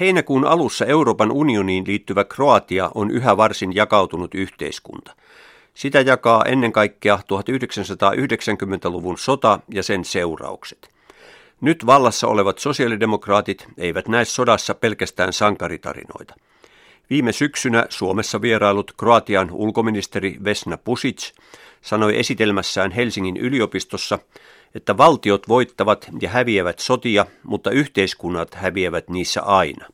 Heinäkuun alussa Euroopan unioniin liittyvä Kroatia on yhä varsin jakautunut yhteiskunta. Sitä jakaa ennen kaikkea 1990-luvun sota ja sen seuraukset. Nyt vallassa olevat sosiaalidemokraatit eivät näe sodassa pelkästään sankaritarinoita. Viime syksynä Suomessa vierailut Kroatian ulkoministeri Vesna Pusic sanoi esitelmässään Helsingin yliopistossa, että valtiot voittavat ja häviävät sotia, mutta yhteiskunnat häviävät niissä aina.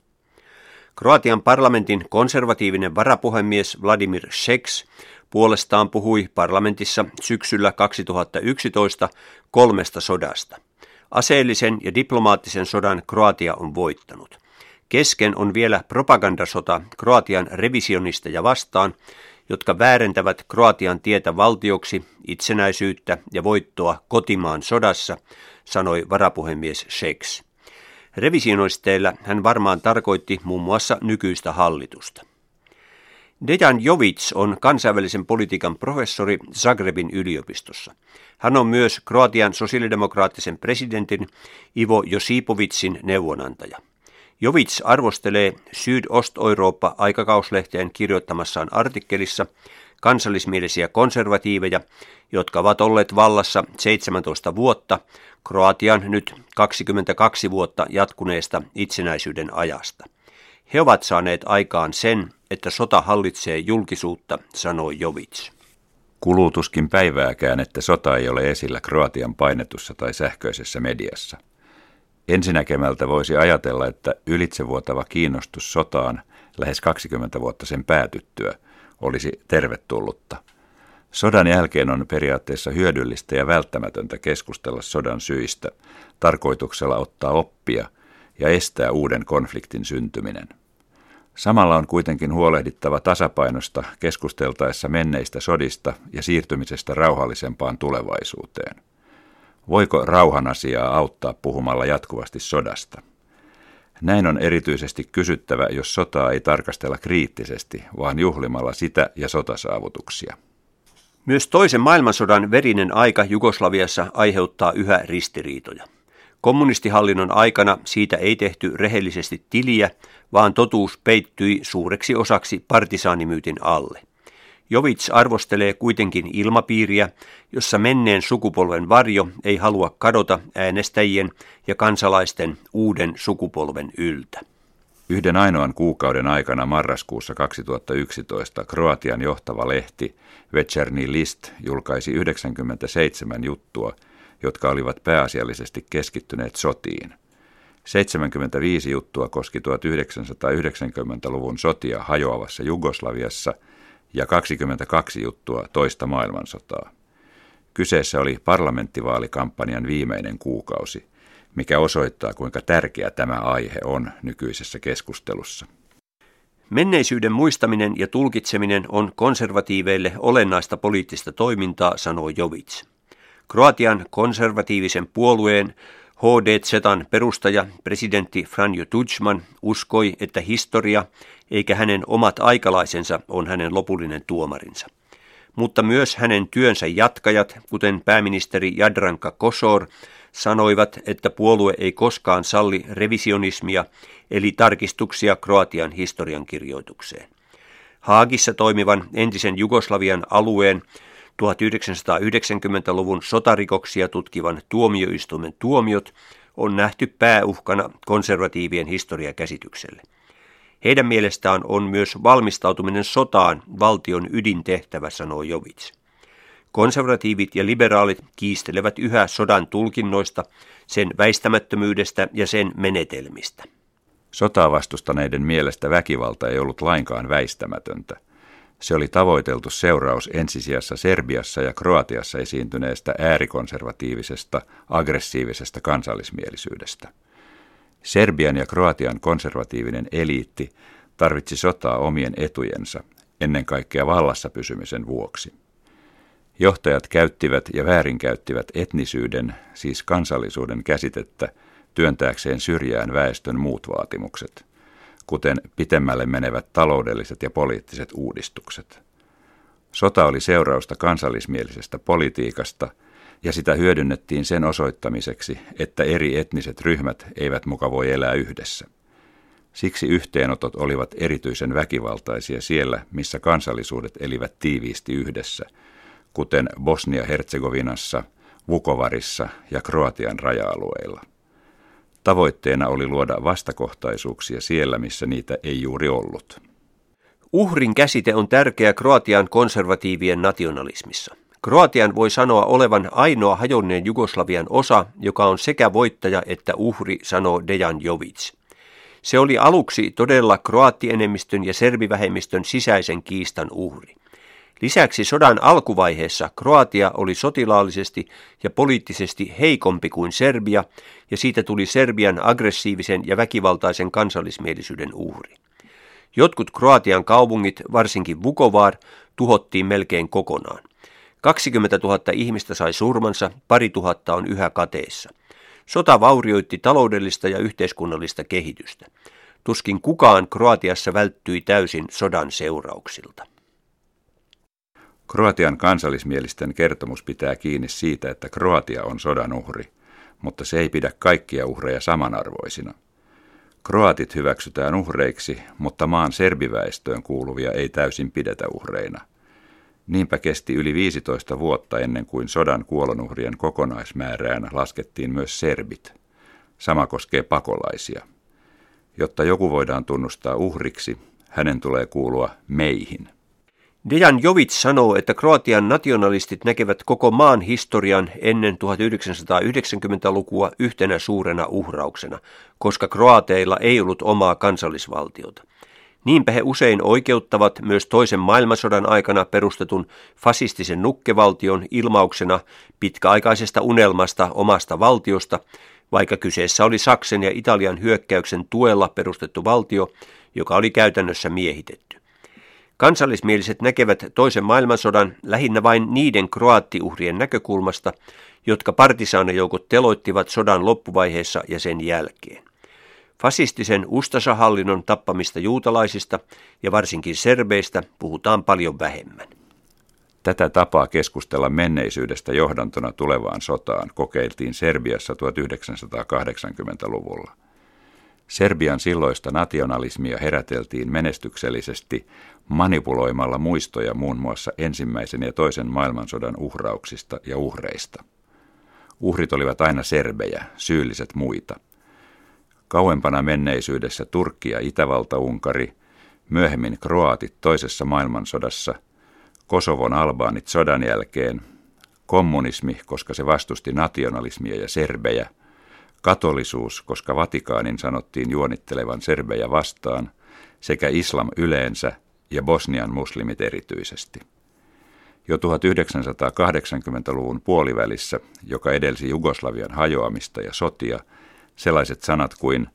Kroatian parlamentin konservatiivinen varapuhemies Vladimir Šeks puolestaan puhui parlamentissa syksyllä 2011 kolmesta sodasta. Aseellisen ja diplomaattisen sodan Kroatia on voittanut. Kesken on vielä propagandasota Kroatian revisionisteja vastaan, jotka väärentävät Kroatian tietä valtioksi, itsenäisyyttä ja voittoa kotimaan sodassa, sanoi varapuhemies Sheks. Revisionoisteilla hän varmaan tarkoitti muun muassa nykyistä hallitusta. Dejan Jovic on kansainvälisen politiikan professori Zagrebin yliopistossa. Hän on myös Kroatian sosiaalidemokraattisen presidentin Ivo Josipovitsin neuvonantaja. Jovic arvostelee Syd-Ost-Eurooppa-aikakauslehteen kirjoittamassaan artikkelissa kansallismielisiä konservatiiveja, jotka ovat olleet vallassa 17 vuotta Kroatian nyt 22 vuotta jatkuneesta itsenäisyyden ajasta. He ovat saaneet aikaan sen, että sota hallitsee julkisuutta, sanoi Jovic. Kulutuskin päivääkään, että sota ei ole esillä Kroatian painetussa tai sähköisessä mediassa. Ensinäkemältä voisi ajatella, että ylitsevuotava kiinnostus sotaan lähes 20 vuotta sen päätyttyä olisi tervetullutta. Sodan jälkeen on periaatteessa hyödyllistä ja välttämätöntä keskustella sodan syistä, tarkoituksella ottaa oppia ja estää uuden konfliktin syntyminen. Samalla on kuitenkin huolehdittava tasapainosta keskusteltaessa menneistä sodista ja siirtymisestä rauhallisempaan tulevaisuuteen. Voiko rauhan asiaa auttaa puhumalla jatkuvasti sodasta? Näin on erityisesti kysyttävä, jos sotaa ei tarkastella kriittisesti, vaan juhlimalla sitä ja sotasaavutuksia. Myös toisen maailmansodan verinen aika Jugoslaviassa aiheuttaa yhä ristiriitoja. Kommunistihallinnon aikana siitä ei tehty rehellisesti tiliä, vaan totuus peittyi suureksi osaksi partisaanimyytin alle. Jovic arvostelee kuitenkin ilmapiiriä, jossa menneen sukupolven varjo ei halua kadota äänestäjien ja kansalaisten uuden sukupolven yltä. Yhden ainoan kuukauden aikana marraskuussa 2011 Kroatian johtava lehti Večerni List julkaisi 97 juttua, jotka olivat pääasiallisesti keskittyneet sotiin. 75 juttua koski 1990-luvun sotia hajoavassa Jugoslaviassa – ja 22 juttua toista maailmansotaa. Kyseessä oli parlamenttivaalikampanjan viimeinen kuukausi, mikä osoittaa kuinka tärkeä tämä aihe on nykyisessä keskustelussa. Menneisyyden muistaminen ja tulkitseminen on konservatiiveille olennaista poliittista toimintaa, sanoi Jovic. Kroatian konservatiivisen puolueen HDZn perustaja, presidentti Franjo Tudjman, uskoi, että historia eikä hänen omat aikalaisensa on hänen lopullinen tuomarinsa. Mutta myös hänen työnsä jatkajat, kuten pääministeri Jadranka Kosor, sanoivat, että puolue ei koskaan salli revisionismia, eli tarkistuksia Kroatian historiankirjoitukseen. Haagissa toimivan entisen Jugoslavian alueen 1990-luvun sotarikoksia tutkivan tuomioistuimen tuomiot on nähty pääuhkana konservatiivien historiakäsitykselle. Heidän mielestään on myös valmistautuminen sotaan valtion ydintehtävä, sanoo Jovic. Konservatiivit ja liberaalit kiistelevät yhä sodan tulkinnoista, sen väistämättömyydestä ja sen menetelmistä. Sotaa vastustaneiden mielestä väkivalta ei ollut lainkaan väistämätöntä. Se oli tavoiteltu seuraus ensisijassa Serbiassa ja Kroatiassa esiintyneestä äärikonservatiivisesta, aggressiivisesta kansallismielisyydestä. Serbian ja Kroatian konservatiivinen eliitti tarvitsi sotaa omien etujensa, ennen kaikkea vallassa pysymisen vuoksi. Johtajat käyttivät ja väärinkäyttivät etnisyyden, siis kansallisuuden käsitettä, työntääkseen syrjään väestön muut vaatimukset, kuten pitemmälle menevät taloudelliset ja poliittiset uudistukset. Sota oli seurausta kansallismielisestä politiikasta – ja sitä hyödynnettiin sen osoittamiseksi, että eri etniset ryhmät eivät muka voi elää yhdessä. Siksi yhteenotot olivat erityisen väkivaltaisia siellä, missä kansallisuudet elivät tiiviisti yhdessä, kuten Bosnia-Herzegovinassa, Vukovarissa ja Kroatian raja-alueilla. Tavoitteena oli luoda vastakohtaisuuksia siellä, missä niitä ei juuri ollut. Uhrin käsite on tärkeä Kroatian konservatiivien nationalismissa. Kroatian voi sanoa olevan ainoa hajonneen Jugoslavian osa, joka on sekä voittaja että uhri, sanoo Dejan Jovic. Se oli aluksi todella kroaattienemmistön ja serbivähemmistön sisäisen kiistan uhri. Lisäksi sodan alkuvaiheessa Kroatia oli sotilaallisesti ja poliittisesti heikompi kuin Serbia, ja siitä tuli Serbian aggressiivisen ja väkivaltaisen kansallismielisyyden uhri. Jotkut Kroatian kaupungit, varsinkin Vukovar, tuhottiin melkein kokonaan. 20 000 ihmistä sai surmansa, pari tuhatta on yhä kateissa. Sota vaurioitti taloudellista ja yhteiskunnallista kehitystä. Tuskin kukaan Kroatiassa välttyi täysin sodan seurauksilta. Kroatian kansallismielisten kertomus pitää kiinni siitä, että Kroatia on sodan uhri, mutta se ei pidä kaikkia uhreja samanarvoisina. Kroatit hyväksytään uhreiksi, mutta maan serbiväestöön kuuluvia ei täysin pidetä uhreina. Niinpä kesti yli 15 vuotta ennen kuin sodan kuolonuhrien kokonaismäärään laskettiin myös serbit. Sama koskee pakolaisia. Jotta joku voidaan tunnustaa uhriksi, hänen tulee kuulua meihin. Dejan Jovic sanoo, että Kroatian nationalistit näkevät koko maan historian ennen 1990-lukua yhtenä suurena uhrauksena, koska kroateilla ei ollut omaa kansallisvaltiota. Niinpä he usein oikeuttavat myös toisen maailmansodan aikana perustetun fasistisen nukkevaltion ilmauksena pitkäaikaisesta unelmasta omasta valtiosta, vaikka kyseessä oli Saksen ja Italian hyökkäyksen tuella perustettu valtio, joka oli käytännössä miehitetty. Kansallismieliset näkevät toisen maailmansodan lähinnä vain niiden kroaattiuhrien näkökulmasta, jotka partisaanajoukot teloittivat sodan loppuvaiheessa ja sen jälkeen. Fasistisen Ustasahallinnon tappamista juutalaisista ja varsinkin serbeistä puhutaan paljon vähemmän. Tätä tapaa keskustella menneisyydestä johdantona tulevaan sotaan kokeiltiin Serbiassa 1980-luvulla. Serbian silloista nationalismia heräteltiin menestyksellisesti manipuloimalla muistoja muun muassa ensimmäisen ja toisen maailmansodan uhrauksista ja uhreista. Uhrit olivat aina serbejä, syylliset muita. Kauempana menneisyydessä Turkki ja Itävalta-Unkari, myöhemmin kroatit toisessa maailmansodassa, Kosovon albaanit sodan jälkeen, kommunismi, koska se vastusti nationalismia ja serbejä – katolisuus, koska Vatikaanin sanottiin juonittelevan serbejä vastaan, sekä islam yleensä ja Bosnian muslimit erityisesti. Jo 1980-luvun puolivälissä, joka edelsi Jugoslavian hajoamista ja sotia, sellaiset sanat kuin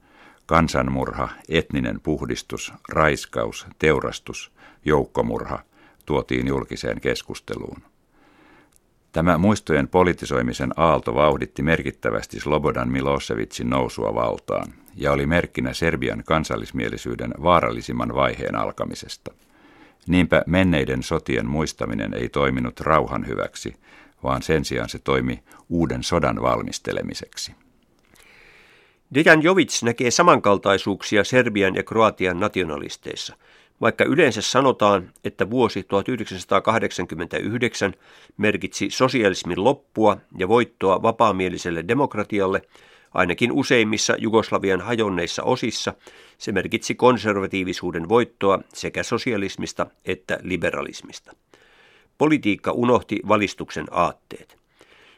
kansanmurha, etninen puhdistus, raiskaus, teurastus, joukkomurha tuotiin julkiseen keskusteluun. Tämä muistojen politisoimisen aalto vauhditti merkittävästi Slobodan Milosevicin nousua valtaan ja oli merkkinä Serbian kansallismielisyyden vaarallisimman vaiheen alkamisesta. Niinpä menneiden sotien muistaminen ei toiminut rauhan hyväksi, vaan sen sijaan se toimi uuden sodan valmistelemiseksi. Dejan Jovic näkee samankaltaisuuksia Serbian ja Kroatian nationalisteissa – vaikka yleensä sanotaan, että vuosi 1989 merkitsi sosialismin loppua ja voittoa vapaamieliselle demokratialle, ainakin useimmissa Jugoslavian hajonneissa osissa se merkitsi konservatiivisuuden voittoa sekä sosialismista että liberalismista. Politiikka unohti valistuksen aatteet.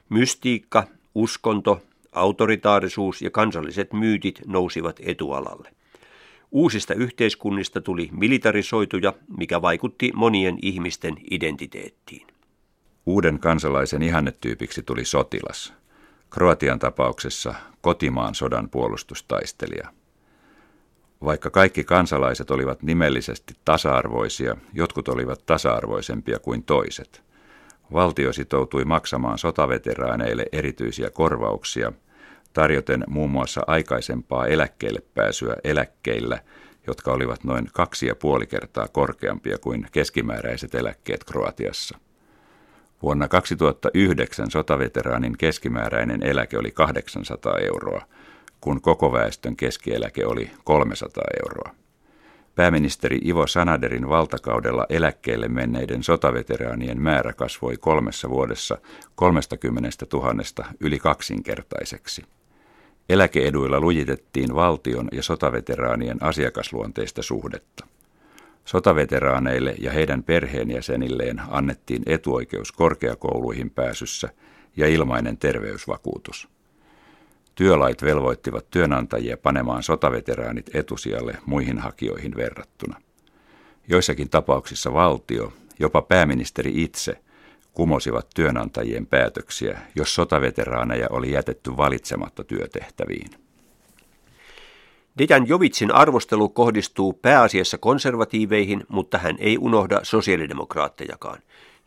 Mystiikka, uskonto, autoritaarisuus ja kansalliset myytit nousivat etualalle. Uusista yhteiskunnista tuli militarisoituja, mikä vaikutti monien ihmisten identiteettiin. Uuden kansalaisen ihannetyypiksi tuli sotilas. Kroatian tapauksessa kotimaan sodan puolustustaistelija. Vaikka kaikki kansalaiset olivat nimellisesti tasa-arvoisia, jotkut olivat tasa-arvoisempia kuin toiset. Valtio sitoutui maksamaan sotaveteraaneille erityisiä korvauksia – tarjoten muun muassa aikaisempaa eläkkeelle pääsyä eläkkeillä, jotka olivat noin kaksi ja puoli kertaa korkeampia kuin keskimääräiset eläkkeet Kroatiassa. Vuonna 2009 sotaveteraanin keskimääräinen eläke oli 800 euroa, kun koko väestön keskieläke oli 300 euroa. Pääministeri Ivo Sanaderin valtakaudella eläkkeelle menneiden sotaveteraanien määrä kasvoi kolmessa vuodessa 30 000 yli kaksinkertaiseksi. Eläkeeduilla lujitettiin valtion ja sotaveteraanien asiakasluonteista suhdetta. Sotaveteraaneille ja heidän perheenjäsenilleen annettiin etuoikeus korkeakouluihin pääsyssä ja ilmainen terveysvakuutus. Työlait velvoittivat työnantajia panemaan sotaveteraanit etusijalle muihin hakijoihin verrattuna. Joissakin tapauksissa valtio, jopa pääministeri itse, kumosivat työnantajien päätöksiä, jos sotaveteraaneja oli jätetty valitsematta työtehtäviin. Dejan Jovitsin arvostelu kohdistuu pääasiassa konservatiiveihin, mutta hän ei unohda sosiaalidemokraattejakaan.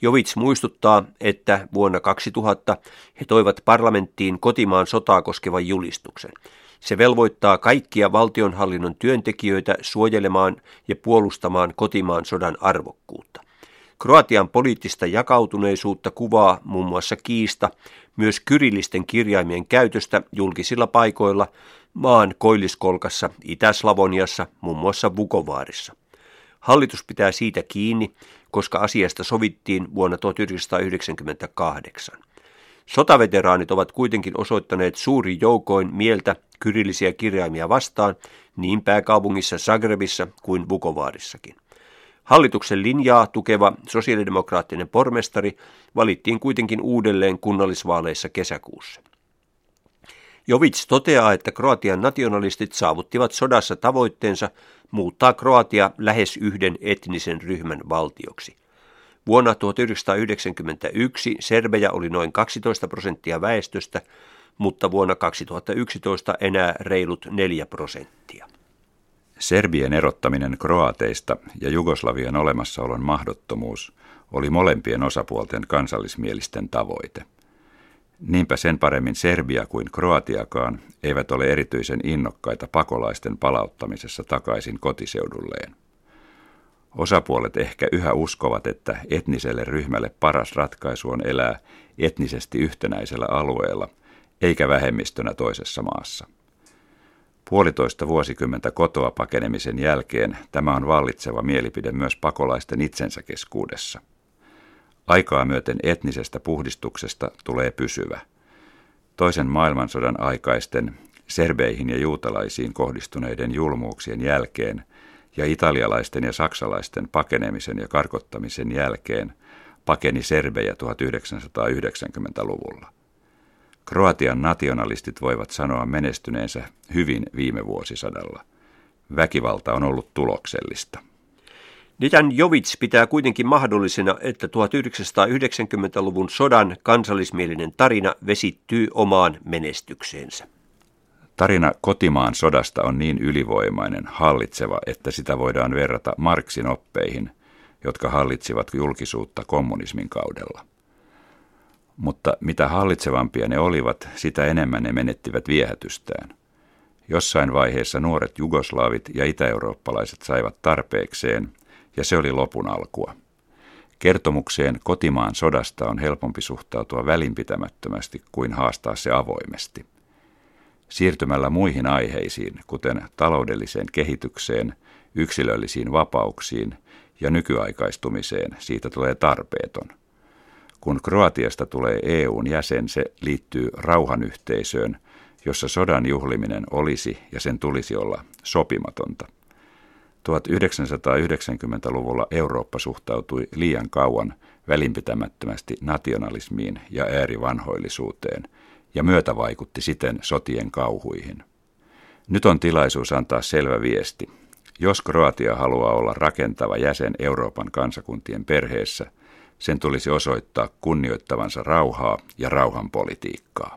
Jovits muistuttaa, että vuonna 2000 he toivat parlamenttiin kotimaan sotaa koskevan julistuksen. Se velvoittaa kaikkia valtionhallinnon työntekijöitä suojelemaan ja puolustamaan kotimaan sodan arvokkuutta. Kroatian poliittista jakautuneisuutta kuvaa muun muassa kiista myös kyrillisten kirjaimien käytöstä julkisilla paikoilla maan koilliskolkassa Itä-Slavoniassa, muun muassa Vukovaarissa. Hallitus pitää siitä kiinni, koska asiasta sovittiin vuonna 1998. Sotaveteraanit ovat kuitenkin osoittaneet suuri joukoin mieltä kyrillisiä kirjaimia vastaan niin pääkaupungissa Zagrebissa kuin Vukovaarissakin. Hallituksen linjaa tukeva sosiaalidemokraattinen pormestari valittiin kuitenkin uudelleen kunnallisvaaleissa kesäkuussa. Jovits toteaa, että Kroatian nationalistit saavuttivat sodassa tavoitteensa muuttaa Kroatia lähes yhden etnisen ryhmän valtioksi. Vuonna 1991 serbejä oli noin 12 prosenttia väestöstä, mutta vuonna 2011 enää reilut 4 prosenttia. Serbien erottaminen kroateista ja Jugoslavian olemassaolon mahdottomuus oli molempien osapuolten kansallismielisten tavoite. Niinpä sen paremmin Serbia kuin Kroatiakaan eivät ole erityisen innokkaita pakolaisten palauttamisessa takaisin kotiseudulleen. Osapuolet ehkä yhä uskovat, että etniselle ryhmälle paras ratkaisu on elää etnisesti yhtenäisellä alueella, eikä vähemmistönä toisessa maassa. Puolitoista vuosikymmentä kotoa pakenemisen jälkeen tämä on vallitseva mielipide myös pakolaisten itsensä keskuudessa. Aikaa myöten etnisestä puhdistuksesta tulee pysyvä. Toisen maailmansodan aikaisten serbeihin ja juutalaisiin kohdistuneiden julmuuksien jälkeen ja italialaisten ja saksalaisten pakenemisen ja karkottamisen jälkeen pakeni serbejä 1990-luvulla. Kroatian nationalistit voivat sanoa menestyneensä hyvin viime vuosisadalla. Väkivalta on ollut tuloksellista. Dejan Jovits pitää kuitenkin mahdollisena, että 1990-luvun sodan kansallismielinen tarina vesittyy omaan menestykseensä. Tarina kotimaan sodasta on niin ylivoimainen, hallitseva, että sitä voidaan verrata Marksin oppeihin, jotka hallitsivat julkisuutta kommunismin kaudella. Mutta mitä hallitsevampia ne olivat, sitä enemmän ne menettivät viehätystään. Jossain vaiheessa nuoret jugoslaavit ja itäeurooppalaiset saivat tarpeekseen – ja se oli lopun alkua. Kertomukseen kotimaan sodasta on helpompi suhtautua välinpitämättömästi kuin haastaa se avoimesti. Siirtymällä muihin aiheisiin, kuten taloudelliseen kehitykseen, yksilöllisiin vapauksiin ja nykyaikaistumiseen, siitä tulee tarpeeton. Kun Kroatiasta tulee EUn jäsen, se liittyy rauhanyhteisöön, jossa sodan juhliminen olisi ja sen tulisi olla sopimatonta. 1990-luvulla Eurooppa suhtautui liian kauan välinpitämättömästi nationalismiin ja äärivanhoillisuuteen ja myötävaikutti siten sotien kauhuihin. Nyt on tilaisuus antaa selvä viesti. Jos Kroatia haluaa olla rakentava jäsen Euroopan kansakuntien perheessä, sen tulisi osoittaa kunnioittavansa rauhaa ja rauhanpolitiikkaa.